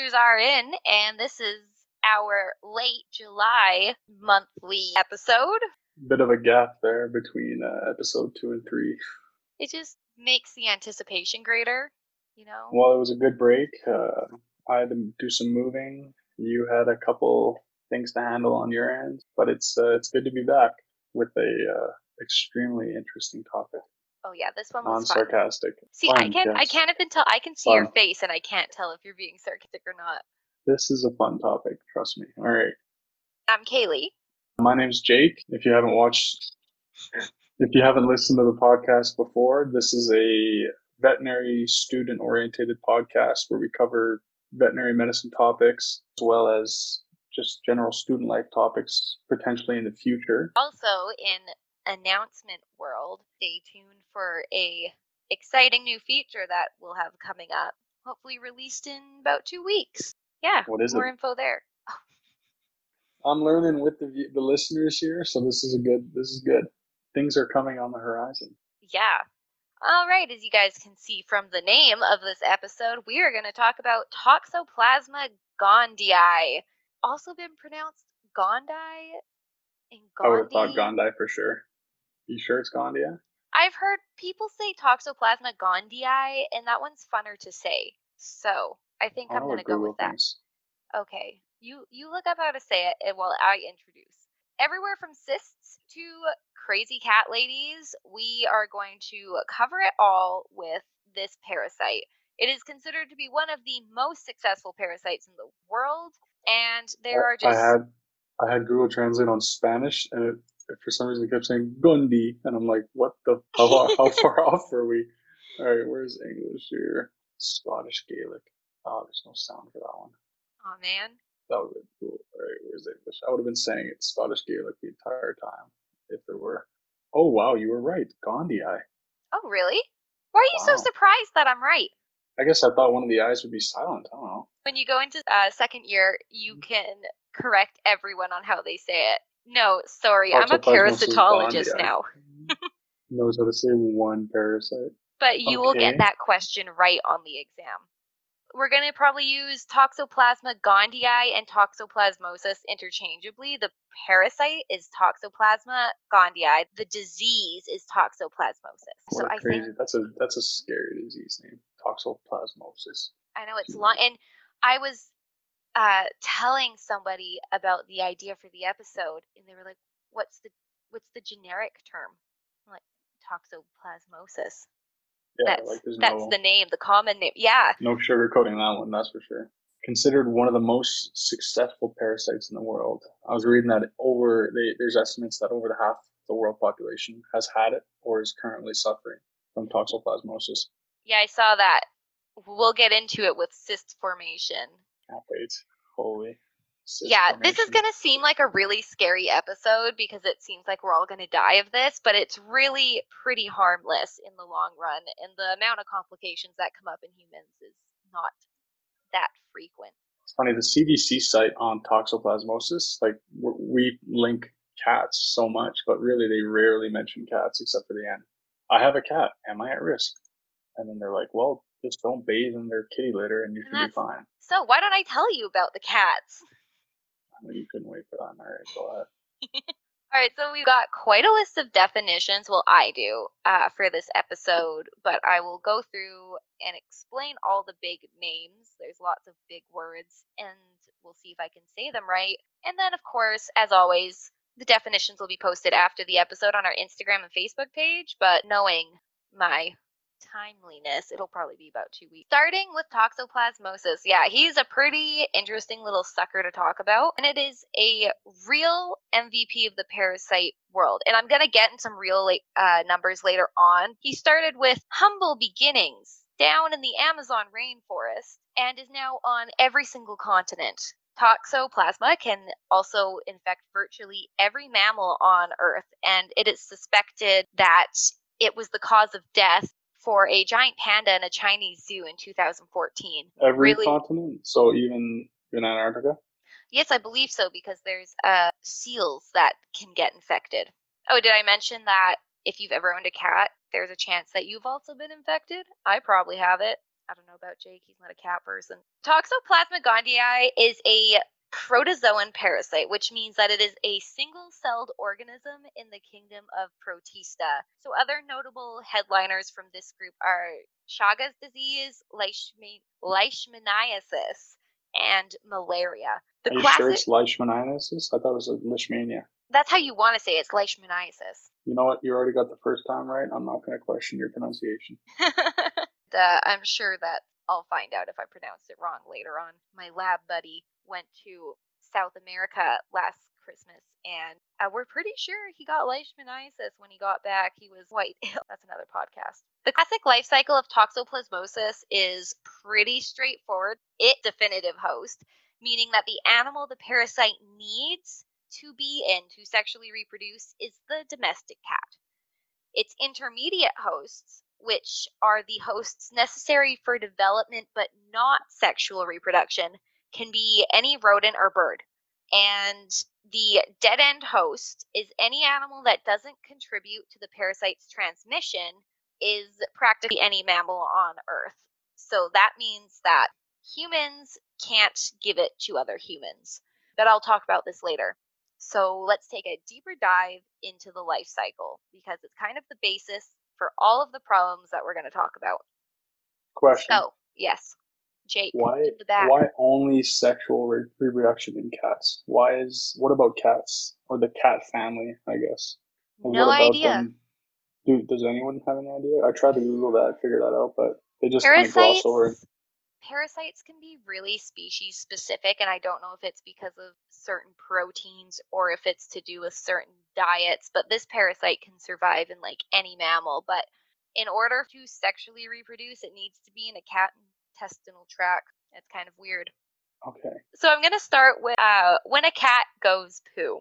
welcome back to the Dogtors Are In, and this is our late July monthly episode. Bit of a gap there between uh, episode two and three. It just makes the anticipation greater, you know? Well, it was a good break. Uh, I had to do some moving. You had a couple things to handle on your end, but it's uh, it's good to be back with a uh, extremely interesting topic. Oh yeah, this one was fun. Non-sarcastic. See, I Fun, I yes. can't even tell. I can see your face, and I can't tell if you're being sarcastic or not. This is a fun topic. Trust me. All right. I'm Kaylee. My name's Jake. If you haven't watched, if you haven't listened to the podcast before, this is a veterinary student oriented podcast where we cover veterinary medicine topics as well as just general student life topics potentially in the future. Also, in announcement world, stay tuned for a exciting new feature that we'll have coming up. Hopefully, released in about two weeks. Yeah, What is more it? info there. I'm learning with the the listeners here, so this is a good this is good. Things are coming on the horizon. Yeah. All right, as you guys can see from the name of this episode, we are going to talk about Toxoplasma gondii, also been pronounced Gondi and I would have thought Gondi. For sure. You sure it's Gondia? I've heard people say Toxoplasma gondii, and that one's funner to say. So I think I I'm going to go with that. thinks. Okay, you you look up how to say it and while I introduce. Everywhere from cysts to crazy cat ladies, we are going to cover it all with this parasite. It is considered to be one of the most successful parasites in the world, and there oh, are just. I had I had Google Translate on Spanish, and it for some reason kept saying Gundi, and I'm like, what the how, far- how far off are we? All right, where's English here? Scottish Gaelic. Oh, there's no sound for that one. oh man, That would have been cool. All right, where's English? I would have been saying it Scottish Gaelic the entire time if there were. Oh wow, you were right, Gandhi. I oh really? Why are you Wow. so surprised that I'm right? I guess I thought one of the eyes would be silent. I don't know. When you go into uh, second year, you Mm. can correct everyone on how they say it. No, sorry, I'm a parasitologist now. Knows how to say one parasite. But you will get that question right on the exam. We're going to probably use Toxoplasma gondii and Toxoplasmosis interchangeably. The parasite is Toxoplasma gondii. The disease is Toxoplasmosis. so What a I crazy. think That's a that's a scary disease name. Toxoplasmosis. I know it's long and I was uh telling somebody about the idea for the episode and they were like, "What's the what's the generic term?" I'm like, "Toxoplasmosis." Yeah, that's like there's that's no the name, the common name. Yeah. no sugarcoating that one. That's for sure. Considered one of the most successful parasites in the world. I was reading that over they, there's estimates that over the half the world population has had it or is currently suffering from toxoplasmosis. Yeah, I saw that. We'll get into it with cyst formation. Can't wait. Holy. yeah, this is going to seem like a really scary episode because it seems like we're all going to die of this, but it's really pretty harmless in the long run. And the amount of complications that come up in humans is not that frequent. It's funny. The CDC site on toxoplasmosis, like we link cats so much, but really they rarely mention cats except for the end. I have a cat. Am I at risk? And then they're like, well, just don't bathe in their kitty litter and you And should be fine. So, why don't I tell you about the cats? You couldn't wait for that. All right, go ahead. All right, so we've got quite a list of definitions. Well, I do uh, for this episode, but I will go through and explain all the big names. There's lots of big words, and we'll see if I can say them right. And then, of course, as always, the definitions will be posted after the episode on our Instagram and Facebook page. But knowing my timeliness, it'll probably be about two weeks. Starting with toxoplasmosis. Yeah, he's a pretty interesting little sucker to talk about. And it is a real MVP of the parasite world. And I'm going to get in some real uh, numbers later on. He started with humble beginnings down in the Amazon rainforest and is now on every single continent. Toxoplasma can also infect virtually every mammal on Earth, and it is suspected that it was the cause of death for a giant panda in a Chinese zoo in 2014. Every Really? continent, so even in Antarctica. Yes, I believe so because there's uh, seals that can get infected. Oh, did I mention that if you've ever owned a cat, there's a chance that you've also been infected? I probably have it. I don't know about Jake. He's not a cat person. Toxoplasma gondii is a protozoan parasite, which means that it is a single celled organism in the kingdom of Protista. So, other notable headliners from this group are Chagas disease, Leishman- Leishmaniasis, and malaria. The Are you classic- sure it's Leishmaniasis? I thought it was Leishmania. That's how you want to say it. it's Leishmaniasis. You know what? You already got the first time right. I'm not going to question your pronunciation. uh, I'm sure that I'll find out if I pronounced it wrong later on. My lab buddy went to South America last Christmas, and uh, we're pretty sure he got leishmaniasis when he got back. He was quite ill. That's another podcast. The classic life cycle of toxoplasmosis is pretty straightforward. It definitive host, meaning that the animal the parasite needs to be in to sexually reproduce is the domestic cat. Its intermediate hosts, which are the hosts necessary for development but not sexual reproduction, can be any rodent or bird. And the dead end host is any animal that doesn't contribute to the parasite's transmission, is practically any mammal on Earth. So that means that humans can't give it to other humans. But I'll talk about this later. So let's take a deeper dive into the life cycle because it's kind of the basis for all of the problems that we're going to talk about. Question. So, yes. Jake, why why only sexual re- reproduction in cats? Why is what about cats or the cat family? I guess. And no idea. Do, does anyone have any idea? I tried to Google that, figure that out, but they just kind of gloss over. Parasites can be really species specific, and I don't know if it's because of certain proteins or if it's to do with certain diets. But this parasite can survive in like any mammal, but in order to sexually reproduce, it needs to be in a cat intestinal tract. It's kind of weird. Okay. So I'm going to start with uh, when a cat goes poo.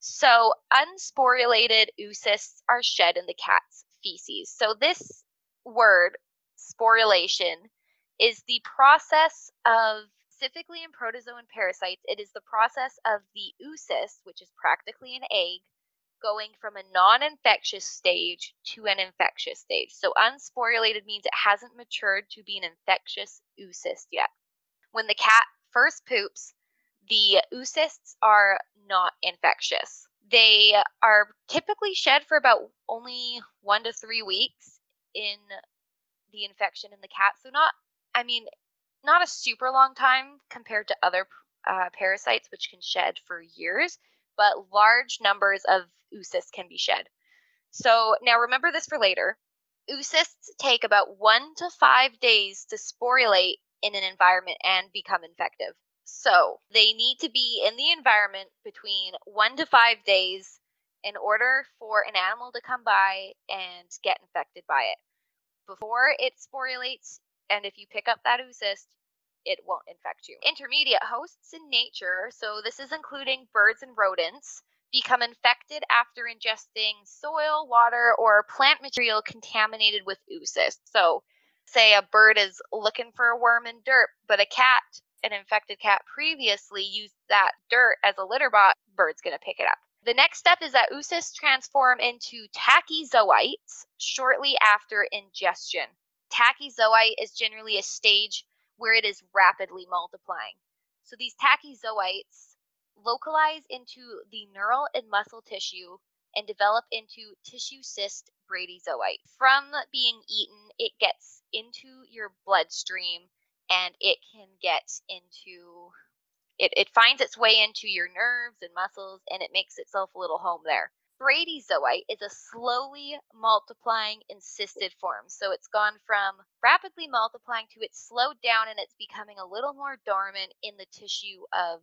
So unsporulated oocysts are shed in the cat's feces. So this word, sporulation, is the process of specifically in protozoan parasites, it is the process of the oocyst, which is practically an egg, going from a non infectious stage to an infectious stage. So, unsporulated means it hasn't matured to be an infectious oocyst yet. When the cat first poops, the oocysts are not infectious. They are typically shed for about only one to three weeks in the infection in the cat. So, not, I mean, not a super long time compared to other uh, parasites, which can shed for years, but large numbers of oocysts can be shed. So now remember this for later. Oocysts take about one to five days to sporulate in an environment and become infective. So they need to be in the environment between one to five days in order for an animal to come by and get infected by it. Before it sporulates, and if you pick up that oocyst, it won't infect you. Intermediate hosts in nature, so this is including birds and rodents, become infected after ingesting soil, water, or plant material contaminated with oocysts. So, say a bird is looking for a worm in dirt, but a cat, an infected cat previously used that dirt as a litter box, bird's going to pick it up. The next step is that oocysts transform into tachyzoites shortly after ingestion. Tachyzoite is generally a stage where it is rapidly multiplying. So these tachyzoites localize into the neural and muscle tissue and develop into tissue cyst bradyzoite. From being eaten, it gets into your bloodstream and it can get into it, it finds its way into your nerves and muscles and it makes itself a little home there. Bradyzoite is a slowly multiplying encysted form. So it's gone from rapidly multiplying to it's slowed down and it's becoming a little more dormant in the tissue of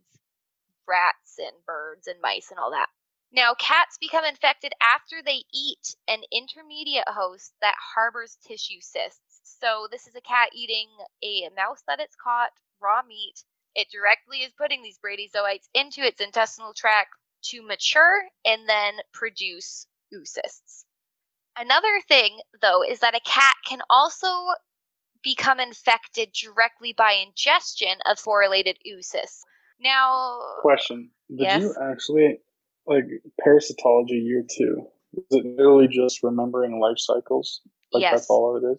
rats and birds and mice and all that. Now, cats become infected after they eat an intermediate host that harbors tissue cysts. So, this is a cat eating a mouse that it's caught, raw meat. It directly is putting these bradyzoites into its intestinal tract to mature and then produce oocysts. Another thing, though, is that a cat can also become infected directly by ingestion of sporulated oocysts. Now, question: Did yes? you actually like parasitology year two? Is it literally just remembering life cycles? Like yes. that's all it is.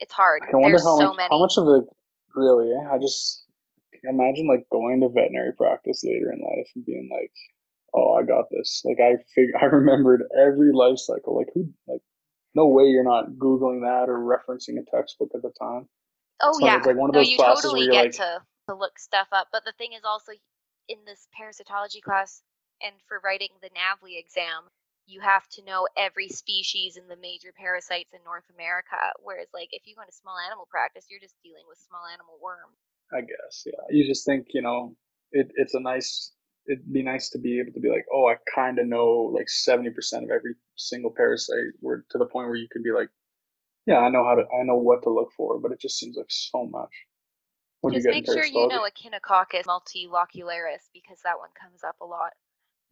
It's hard. I wonder There's how so much, many. how much of it really. I just imagine like going to veterinary practice later in life and being like, "Oh, I got this." Like I fig- I remembered every life cycle. Like who? Like no way you're not googling that or referencing a textbook at the time. Oh So yeah, like one of no, those you classes totally where you're get like, to to look stuff up. But the thing is also in this parasitology class and for writing the NAVLE exam, you have to know every species and the major parasites in North America. Whereas like if you go into small animal practice, you're just dealing with small animal worms. I guess, yeah. You just think, you know, it, it's a nice, it'd be nice to be able to be like, oh, I kind of know like 70% of every single parasite, where to the point where you could be like, yeah, I know how to, I know what to look for, but it just seems like so much. You Just make sure you know Echinococcus multilocularis because that one comes up a lot.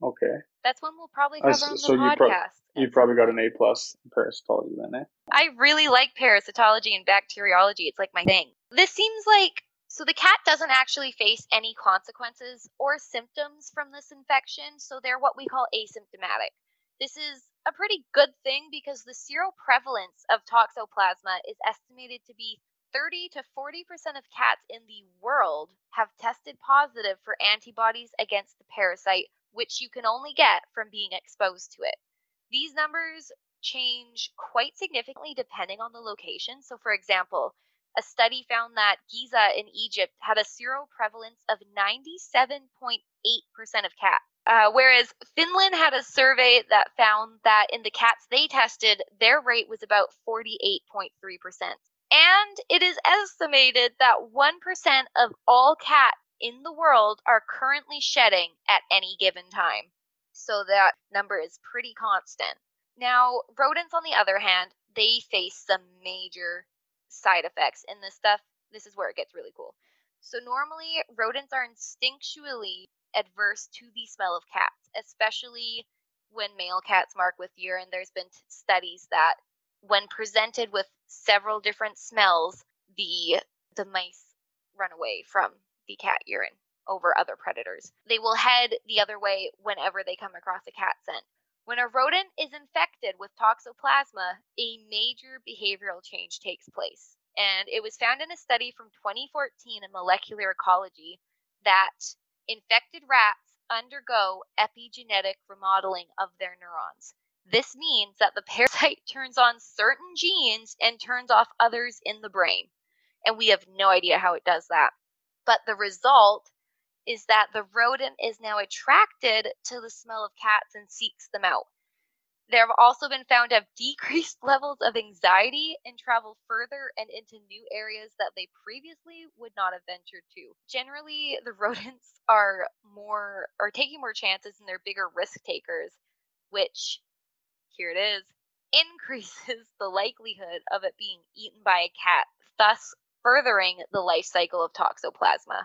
Okay. That's one we'll probably cover s- on the so you podcast. prob- at You probably got an A plus in parasitology then, eh? I really like parasitology and bacteriology. It's like my thing. This seems like so the cat doesn't actually face any consequences or symptoms from this infection, so they're what we call asymptomatic. This is a pretty good thing because the seroprevalence of toxoplasma is estimated to be 30 to 40% of cats in the world have tested positive for antibodies against the parasite, which you can only get from being exposed to it. These numbers change quite significantly depending on the location. So, for example, a study found that Giza in Egypt had a seroprevalence of 97.8% of cats. Uh, whereas Finland had a survey that found that in the cats they tested, their rate was about 48.3%. And it is estimated that 1% of all cats in the world are currently shedding at any given time. So that number is pretty constant. Now, rodents, on the other hand, they face some major side effects. And this stuff, this is where it gets really cool. So, normally, rodents are instinctually adverse to the smell of cats, especially when male cats mark with urine. There's been t- studies that when presented with several different smells, the the mice run away from the cat urine over other predators. They will head the other way whenever they come across a cat scent. When a rodent is infected with toxoplasma, a major behavioral change takes place. And it was found in a study from 2014 in molecular ecology that infected rats undergo epigenetic remodeling of their neurons. This means that the parasite turns on certain genes and turns off others in the brain. And we have no idea how it does that. But the result is that the rodent is now attracted to the smell of cats and seeks them out. There have also been found to have decreased levels of anxiety and travel further and into new areas that they previously would not have ventured to. Generally, the rodents are more are taking more chances and they're bigger risk takers, which here it is, increases the likelihood of it being eaten by a cat, thus furthering the life cycle of toxoplasma.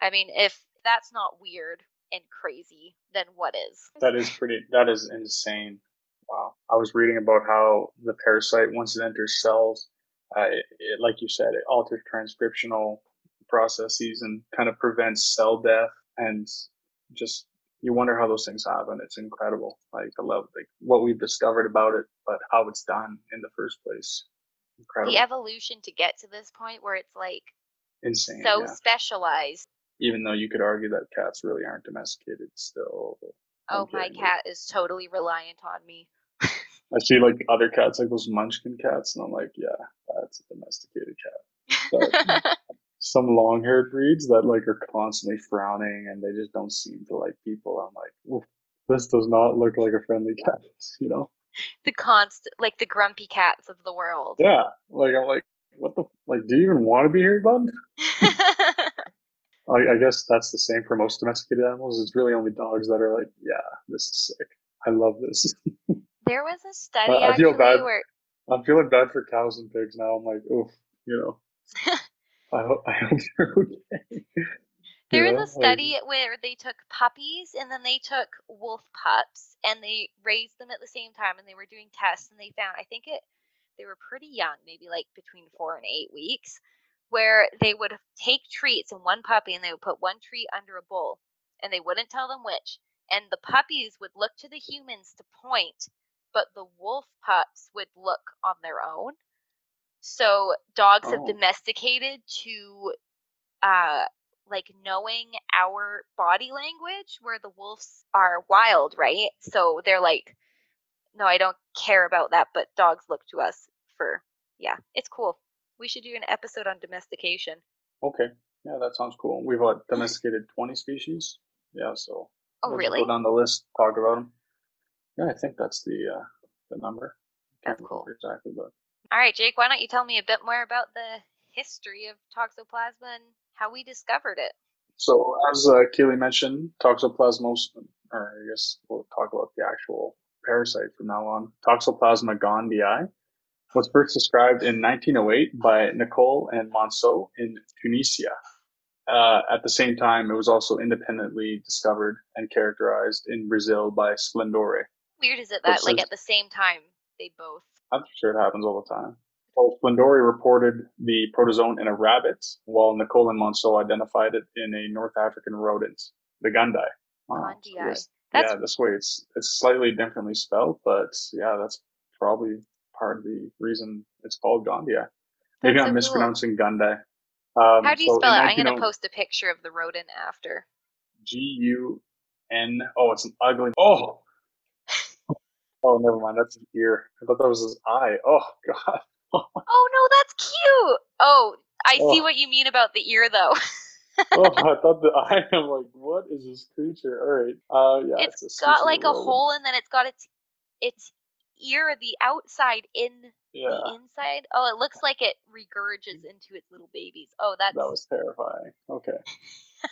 I mean, if that's not weird and crazy, then what is? That is pretty, that is insane. Wow. I was reading about how the parasite, once it enters cells, uh, it, it, like you said, it alters transcriptional processes and kind of prevents cell death. And just, you wonder how those things happen. It's incredible. Like the love, like what we've discovered about it, but how it's done in the first place. Incredible. The evolution to get to this point where it's like Insane. so yeah. specialized. Even though you could argue that cats really aren't domesticated still. Oh, my cat is totally reliant on me. I see like other cats, like those munchkin cats, and I'm like, yeah, that's a domesticated cat. But some long haired breeds that like are constantly frowning and they just don't seem to like people. I'm like, "Oof, this does not look like a friendly cat, you know? the constant, like the grumpy cats of the world. Yeah. Like I'm like, what the like do you even want to be here, bud? I, I guess that's the same for most domesticated animals. It's really only dogs that are like, yeah, this is sick. I love this. there was a study I feel actually bad. where I'm feeling bad for cows and pigs now. I'm like, oof, you know. I hope I hope you're okay. There You was a like- study where they took puppies and then they took wolf pups and they raised them at the same time and they were doing tests and they found I think it they were pretty young, maybe like between 4 and 8 weeks, where they would take treats in one puppy and they would put one treat under a bowl and they wouldn't tell them which and the puppies would look to the humans to point, but the wolf pups would look on their own. So dogs have Oh. domesticated to uh like knowing our body language where the wolves are wild, right? So they're like no, I don't care about that, but dogs look to us for yeah, it's cool. We should do an episode on domestication. Okay. Yeah, that sounds cool. We've what, domesticated 20 species. Yeah, so Oh, we'll really? go down the list, talk about them. Yeah, I think that's the uh, the number. That's cool. exactly, but All right, Jake, why don't you tell me a bit more about the history of toxoplasma and how we discovered it? so as uh, mentioned, Toxoplasmos, or I guess we'll talk about the actual parasite from now on. Toxoplasma gondii was first described in 1908 by Nicolle and Manceaux in Tunisia. Uh, at the same time, it was also independently discovered and characterized in Brazil by Splendore. Weird is it that like at the same time they both I'm sure it happens all the time. Well, Splendore reported the protozoan in a rabbit, while Nicolle and Manceaux identified it in a North African rodent, the Gundai. So That's- yeah, this way it's it's slightly differently spelled, but yeah, that's probably part of the reason it's called Gondia. Maybe That's I'm cool. mispronouncing Gundai. Um, How do you so spell it? I'm gonna post a picture of the rodent after. G U N. Oh, it's an ugly. Oh. Oh, never mind. That's an ear. I thought that was his eye. Oh God. Oh no, that's cute. Oh, I see Oh. what you mean about the ear though. oh, I thought the eye. I'm like, what is this creature? All right. Uh, yeah. it's a got like a hole and then it's got its its ear the outside in Yeah, the inside. Oh, it looks like it regurges into its little babies. Oh, that's that was terrifying. Okay.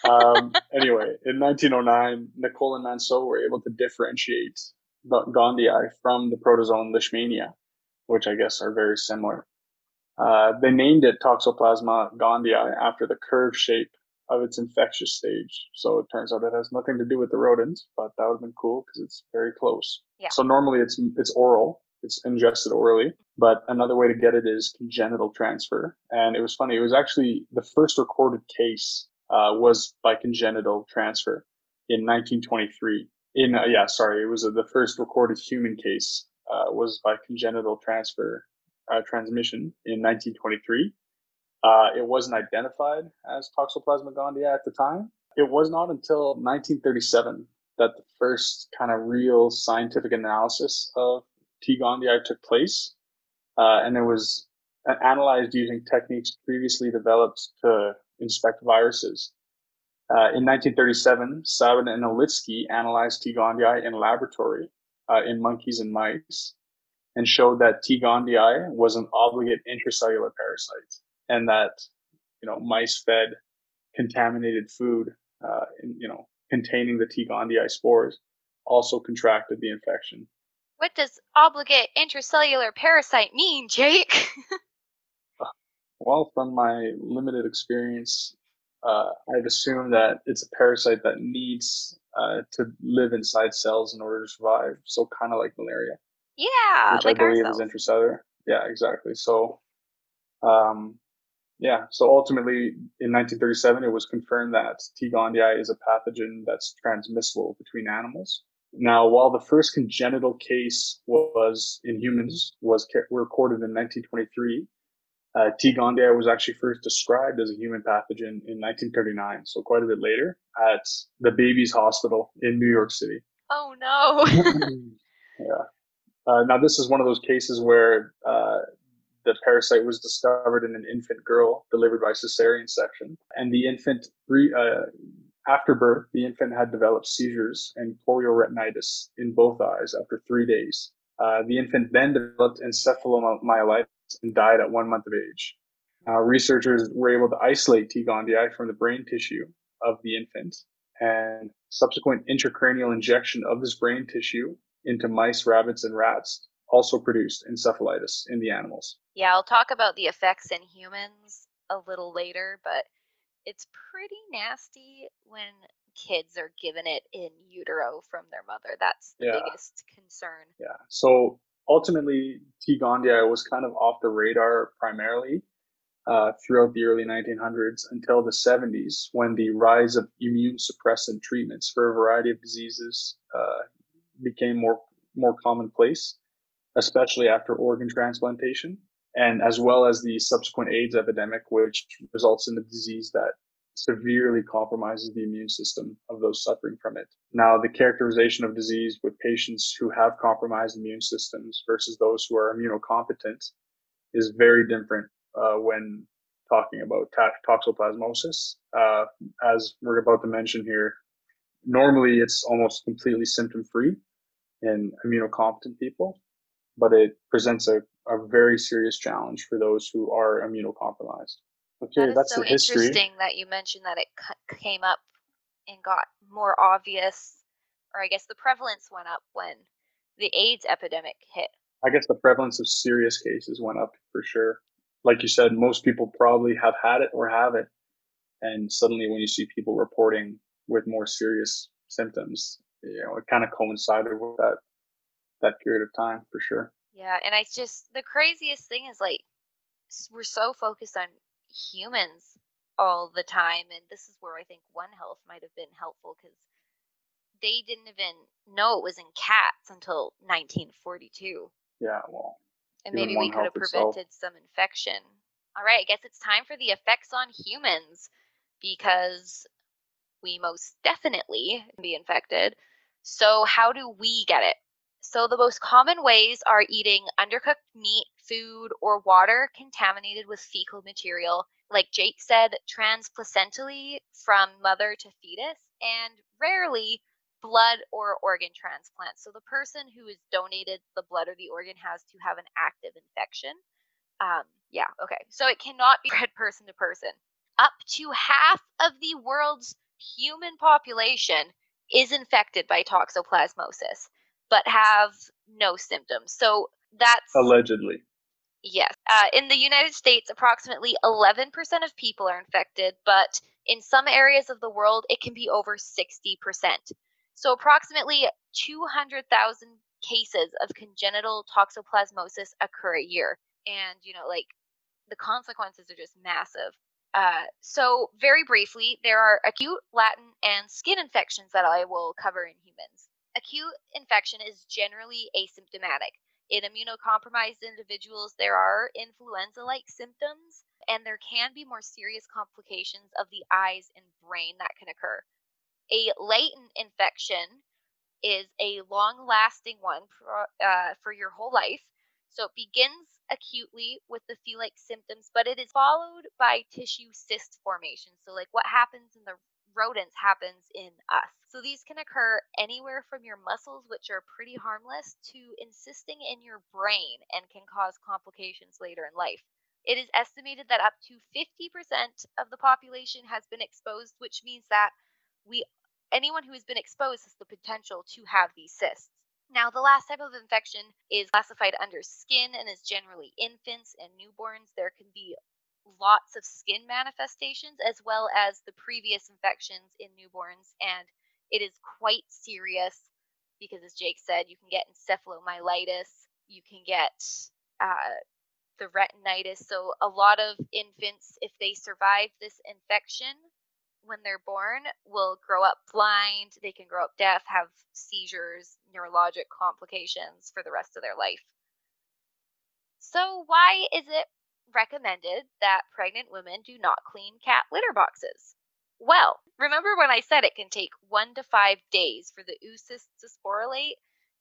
Um, anyway, in 1909, Nicolle and Manceaux were able to differentiate Gondii from the protozoan Leishmania, which I guess are very similar. Uh, they named it Toxoplasma gondii after the curved shape of its infectious stage. So it turns out it has nothing to do with the rodents, but that would have been cool because it's very close. Yeah. So normally it's it's oral, it's ingested orally, but another way to get it is congenital transfer. And it was funny. It was actually the first recorded case uh, was by congenital transfer in 1923. In uh, yeah, sorry, it was uh, the first recorded human case uh, was by congenital transfer uh, transmission in 1923. Uh, it wasn't identified as Toxoplasma gondii at the time. It was not until 1937 that the first kind of real scientific analysis of T. gondii took place, uh, and it was analyzed using techniques previously developed to inspect viruses. Uh, in 1937, Sabin and Olitsky analyzed T. gondii in laboratory uh, in monkeys and mice and showed that T. gondii was an obligate intracellular parasite and that, you know, mice fed contaminated food, uh, in, you know, containing the T. gondii spores also contracted the infection. what does obligate intracellular parasite mean, Jake? Well, from my limited experience, uh, I'd assume that it's a parasite that needs uh, to live inside cells in order to survive. So kind of like malaria, yeah, which like I believe ourselves. is intracellular. Yeah, exactly. So, um, yeah. So ultimately, in 1937, it was confirmed that T. gondii is a pathogen that's transmissible between animals. Now, while the first congenital case was in humans was recorded in 1923, uh, T. gondii was actually first described as a human pathogen in 1939, so quite a bit later, at the Babies Hospital in New York City. oh no. yeah. Uh, now, this is one of those cases where uh, the parasite was discovered in an infant girl delivered by cesarean section, and the infant, bre- uh, after birth, the infant had developed seizures and chorioretinitis in both eyes after three days. Uh, the infant then developed encephalomyelitis and died at one month of age. Uh, researchers were able to isolate T. gondii from the brain tissue of the infant, and subsequent intracranial injection of this brain tissue into mice, rabbits, and rats also produced encephalitis in the animals. yeah, I'll talk about the effects in humans a little later, but it's pretty nasty when kids are given it in utero from their mother. That's the Yeah. biggest concern. Yeah. So ultimately, T. gondii was kind of off the radar primarily uh, throughout the early 1900s until the 70s, when the rise of immune suppressant treatments for a variety of diseases uh, became more more commonplace, especially after organ transplantation. and as well as the subsequent AIDS epidemic, which results in the disease that severely compromises the immune system of those suffering from it. Now, the characterization of disease with patients who have compromised immune systems versus those who are immunocompetent is very different uh, when talking about toxoplasmosis. Uh, as we're about to mention here, normally it's almost completely symptom free in immunocompetent people, but it presents a, a very serious challenge for those who are immunocompromised. Okay, that that's so the history. interesting that you mentioned that it came up and got more obvious, or I guess the prevalence went up when the AIDS epidemic hit. I guess the prevalence of serious cases went up for sure. Like you said, most people probably have had it or have it. And suddenly, when you see people reporting with more serious symptoms, you know, it kind of coincided with that that period of time for sure. Yeah, and I just the craziest thing is like we're so focused on humans all the time, and this is where I think One Health might have been helpful because they didn't even know it was in cats until 1942. Yeah, well, and maybe we could have prevented itself. some infection. All right, I guess it's time for the effects on humans because we most definitely be infected. So, how do we get it? So, the most common ways are eating undercooked meat, food, or water contaminated with fecal material, like Jake said, transplacentally from mother to fetus, and rarely blood or organ transplant. So, the person who is donated the blood or the organ has to have an active infection. Um, yeah, okay. So, it cannot be spread person to person. Up to half of the world's human population is infected by toxoplasmosis but have no symptoms. So that's allegedly. Yes. Uh, in the United States, approximately 11% of people are infected, but in some areas of the world, it can be over 60%. So, approximately 200,000 cases of congenital toxoplasmosis occur a year. And, you know, like the consequences are just massive. Uh, so, very briefly, there are acute, latent, and skin infections that I will cover in humans. Acute infection is generally asymptomatic. In immunocompromised individuals, there are influenza like symptoms, and there can be more serious complications of the eyes and brain that can occur. A latent infection is a long lasting one for, uh, for your whole life. So it begins acutely with the flu like symptoms, but it is followed by tissue cyst formation. So, like what happens in the rodents happens in us. So these can occur anywhere from your muscles, which are pretty harmless, to encysting in your brain and can cause complications later in life. It is estimated that up to 50% of the population has been exposed, which means that we anyone who has been exposed has the potential to have these cysts. Now, the last type of infection is classified under skin and is generally infants and newborns. There can be lots of skin manifestations as well as the previous infections in newborns. And it is quite serious because, as Jake said, you can get encephalomyelitis, you can get uh, the retinitis. So, a lot of infants, if they survive this infection when they're born, will grow up blind, they can grow up deaf, have seizures, neurologic complications for the rest of their life. So, why is it recommended that pregnant women do not clean cat litter boxes. Well, remember when I said it can take one to five days for the oocysts to sporulate?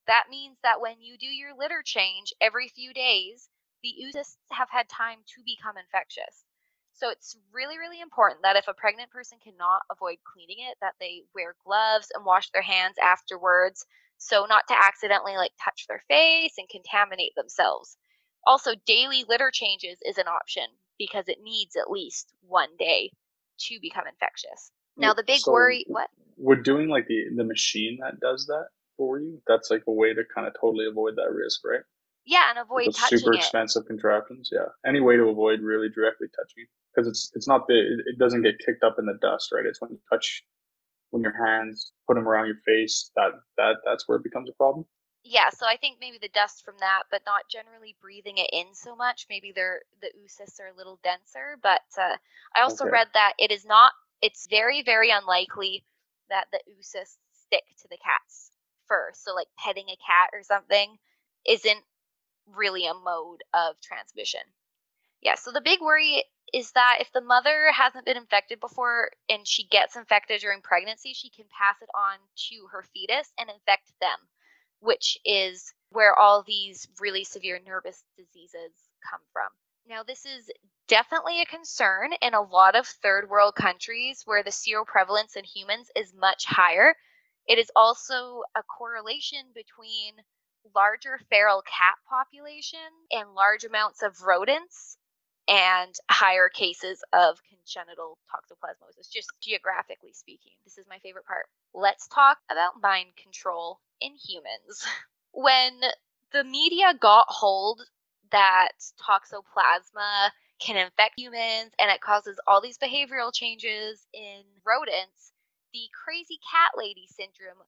That means that when you do your litter change every few days, the oocysts have had time to become infectious. So it's really, really important that if a pregnant person cannot avoid cleaning it, that they wear gloves and wash their hands afterwards, so not to accidentally like touch their face and contaminate themselves. Also, daily litter changes is an option because it needs at least one day to become infectious. Now, the big so worry, what? We're doing like the the machine that does that for you. That's like a way to kind of totally avoid that risk, right? Yeah, and avoid like super it. expensive contraptions. Yeah, any way to avoid really directly touching because it's it's not the it, it doesn't get kicked up in the dust, right? It's when you touch when your hands put them around your face that that that's where it becomes a problem yeah, so I think maybe the dust from that, but not generally breathing it in so much. Maybe they're the oocysts are a little denser. But uh, I also okay. read that it is not. It's very very unlikely that the oocysts stick to the cat's fur. So like petting a cat or something isn't really a mode of transmission. Yeah, so the big worry is that if the mother hasn't been infected before and she gets infected during pregnancy, she can pass it on to her fetus and infect them, which is where all these really severe nervous diseases come from. Now, this is definitely a concern in a lot of third world countries where the seroprevalence in humans is much higher. It is also a correlation between larger feral cat population and large amounts of rodents and higher cases of congenital toxoplasmosis, just geographically speaking. This is my favorite part. Let's talk about mind control in humans. When the media got hold that toxoplasma can infect humans and it causes all these behavioral changes in rodents, the crazy cat lady syndrome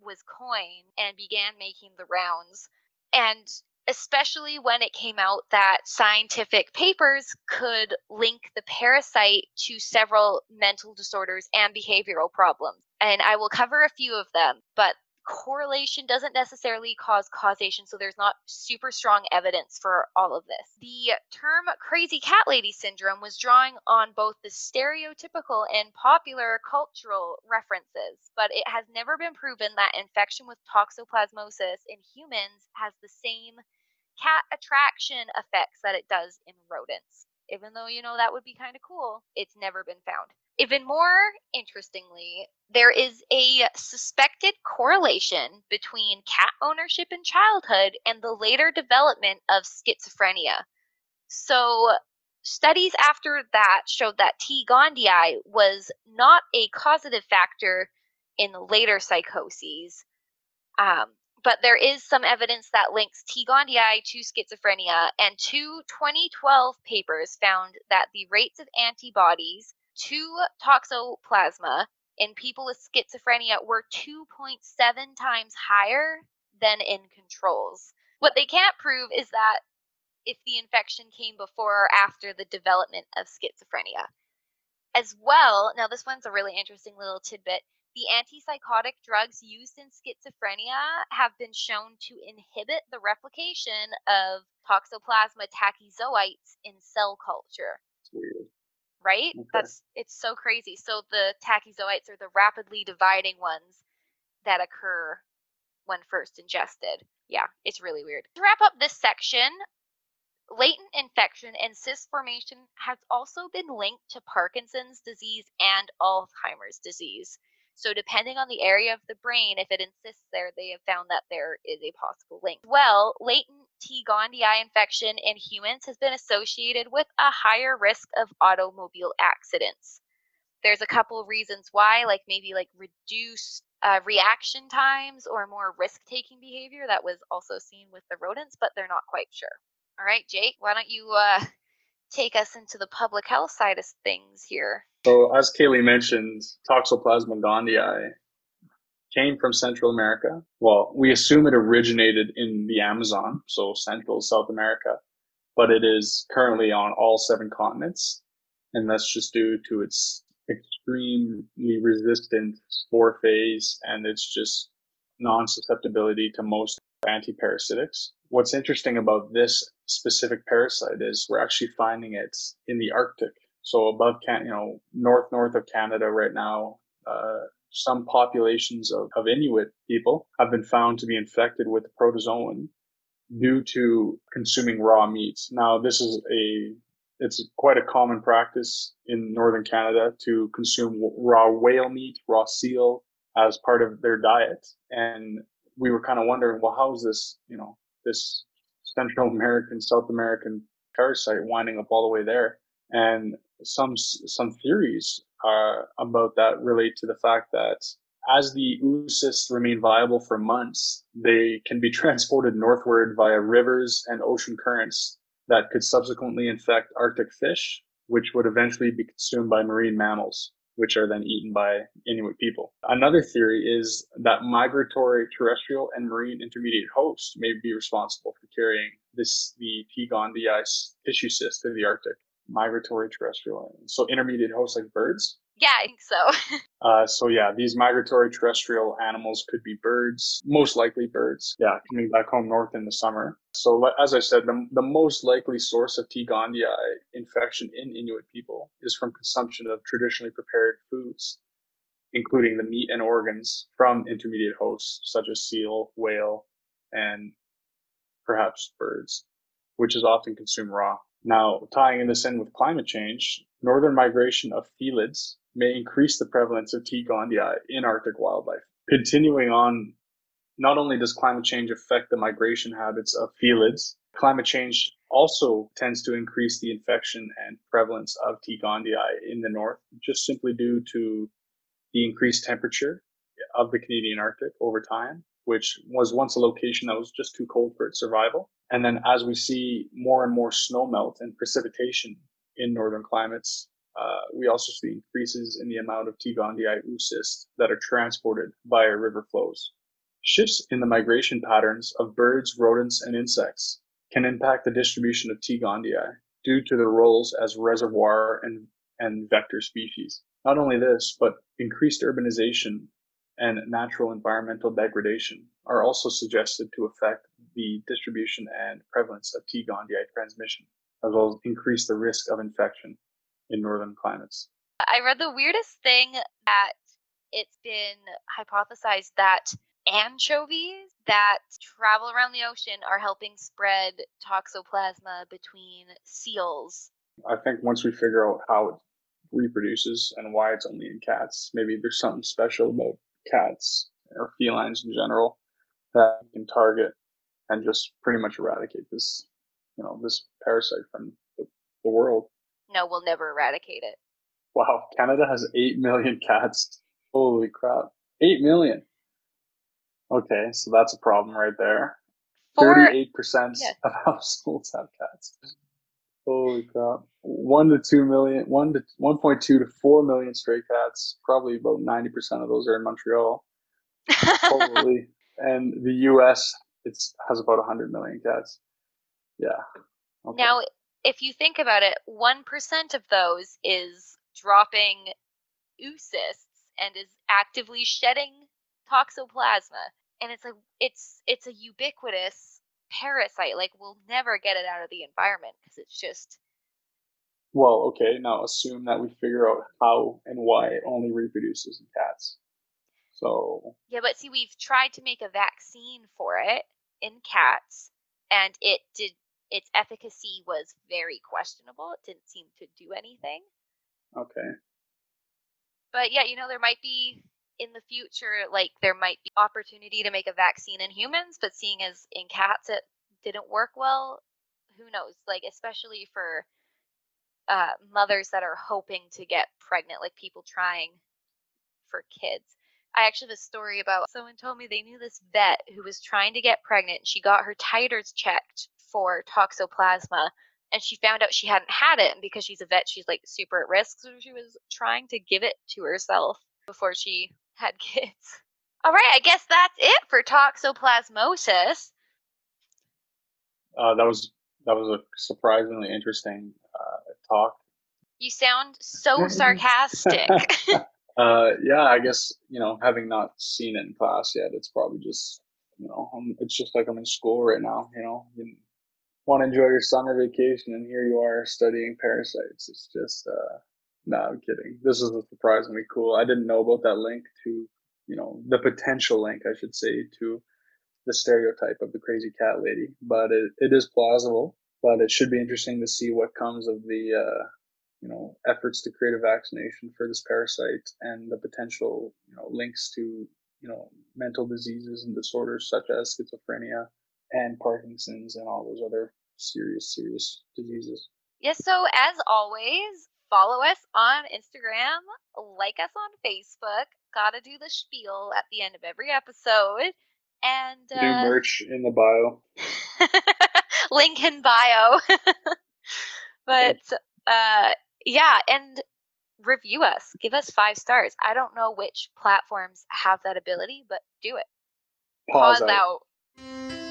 was coined and began making the rounds. And especially when it came out that scientific papers could link the parasite to several mental disorders and behavioral problems. And I will cover a few of them, but correlation doesn't necessarily cause causation, so there's not super strong evidence for all of this. The term crazy cat lady syndrome was drawing on both the stereotypical and popular cultural references, but it has never been proven that infection with toxoplasmosis in humans has the same cat attraction effects that it does in rodents. Even though, you know, that would be kind of cool, it's never been found. Even more interestingly, there is a suspected correlation between cat ownership in childhood and the later development of schizophrenia. So, studies after that showed that T. gondii was not a causative factor in later psychoses. Um, but there is some evidence that links T. gondii to schizophrenia, and two 2012 papers found that the rates of antibodies to toxoplasma in people with schizophrenia were 2.7 times higher than in controls. What they can't prove is that if the infection came before or after the development of schizophrenia. As well, now this one's a really interesting little tidbit. The antipsychotic drugs used in schizophrenia have been shown to inhibit the replication of toxoplasma tachyzoites in cell culture. Weird right? Okay. That's it's so crazy. So the tachyzoites are the rapidly dividing ones that occur when first ingested. Yeah, it's really weird. To wrap up this section, latent infection and cyst formation has also been linked to Parkinson's disease and Alzheimer's disease. So, depending on the area of the brain, if it encysts there, they have found that there is a possible link. Well, latent T. gondii infection in humans has been associated with a higher risk of automobile accidents. There's a couple reasons why, like maybe like reduced uh, reaction times or more risk taking behavior that was also seen with the rodents, but they're not quite sure. All right, Jake, why don't you uh, take us into the public health side of things here? So, as Kaylee mentioned, Toxoplasma gondii came from Central America. Well, we assume it originated in the Amazon, so Central South America, but it is currently on all seven continents, and that's just due to its extremely resistant spore phase and its just non-susceptibility to most antiparasitics. What's interesting about this specific parasite is we're actually finding it in the Arctic. So above, Can- you know, north north of Canada right now, uh, some populations of, of Inuit people have been found to be infected with protozoan due to consuming raw meats. Now, this is a it's quite a common practice in northern Canada to consume raw whale meat, raw seal as part of their diet. And we were kind of wondering, well, how is this, you know, this Central American, South American parasite winding up all the way there? And some some theories uh, about that relate to the fact that as the oocysts remain viable for months, they can be transported northward via rivers and ocean currents that could subsequently infect Arctic fish, which would eventually be consumed by marine mammals, which are then eaten by Inuit people. Another theory is that migratory terrestrial and marine intermediate hosts may be responsible for carrying this the T. gondii tissue cyst to the Arctic migratory terrestrial. animals. So intermediate hosts like birds Yeah, I think so. uh, so yeah, these migratory terrestrial animals could be birds, most likely birds. Yeah, coming back home north in the summer. So as I said, the, the most likely source of T. gondii infection in Inuit people is from consumption of traditionally prepared foods, including the meat and organs from intermediate hosts such as seal, whale, and perhaps birds, which is often consumed raw. Now, tying in this in with climate change, northern migration of felids may increase the prevalence of T. gondii in Arctic wildlife. Continuing on, not only does climate change affect the migration habits of felids, climate change also tends to increase the infection and prevalence of T. gondii in the north, just simply due to the increased temperature of the Canadian Arctic over time, which was once a location that was just too cold for its survival. And then as we see more and more snow melt and precipitation in northern climates, uh, we also see increases in the amount of T. gondii oocysts that are transported via river flows. Shifts in the migration patterns of birds, rodents, and insects can impact the distribution of T. gondii due to their roles as reservoir and, and vector species. Not only this, but increased urbanization and natural environmental degradation are also suggested to affect the distribution and prevalence of T. gondii transmission, as well as increase the risk of infection in northern climates. I read the weirdest thing that it's been hypothesized that anchovies that travel around the ocean are helping spread toxoplasma between seals. I think once we figure out how it reproduces and why it's only in cats, maybe there's something special about cats or felines in general that can target and just pretty much eradicate this, you know, this parasite from the, the world. No, we'll never eradicate it. Wow, Canada has 8 million cats. Holy crap. 8 million. Okay, so that's a problem right there. 38% yeah. of households have cats. Holy crap. 1 to 2 million, 1 to 1.2 to 4 million stray cats. Probably about 90% of those are in Montreal. Holy. And the US it's has about 100 million cats. Yeah. Okay. Now, if you think about it, 1% of those is dropping oocysts and is actively shedding toxoplasma. And it's like it's it's a ubiquitous parasite. Like we'll never get it out of the environment because it's just well, okay, now assume that we figure out how and why it only reproduces in cats. So Yeah, but see we've tried to make a vaccine for it in cats and it did its efficacy was very questionable. It didn't seem to do anything. Okay. But yeah, you know, there might be in the future, like there might be opportunity to make a vaccine in humans, but seeing as in cats it didn't work well, who knows? Like especially for uh, mothers that are hoping to get pregnant, like people trying for kids. I actually have a story about someone told me they knew this vet who was trying to get pregnant. She got her titers checked for toxoplasma and she found out she hadn't had it and because she's a vet she's like super at risk so she was trying to give it to herself before she had kids. All right i guess that's it for toxoplasmosis. Uh, that was that was a surprisingly interesting uh, talk. You sound so sarcastic. Uh, yeah i guess you know having not seen it in class yet it's probably just you know it's just like i'm in school right now you know? Want to enjoy your summer vacation and here you are studying parasites. It's just, uh, no, I'm kidding. This is surprisingly cool. I didn't know about that link to, you know, the potential link, I should say, to the stereotype of the crazy cat lady, but it, it is plausible, but it should be interesting to see what comes of the, uh, you know, efforts to create a vaccination for this parasite and the potential, you know, links to, you know, mental diseases and disorders such as schizophrenia and Parkinson's and all those other serious, serious diseases. Yes, so as always, follow us on Instagram, like us on Facebook. Gotta do the spiel at the end of every episode. And uh, new merch in the bio. link in bio. but uh, yeah, and review us. Give us five stars. I don't know which platforms have that ability, but do it. Pause, Pause out. out.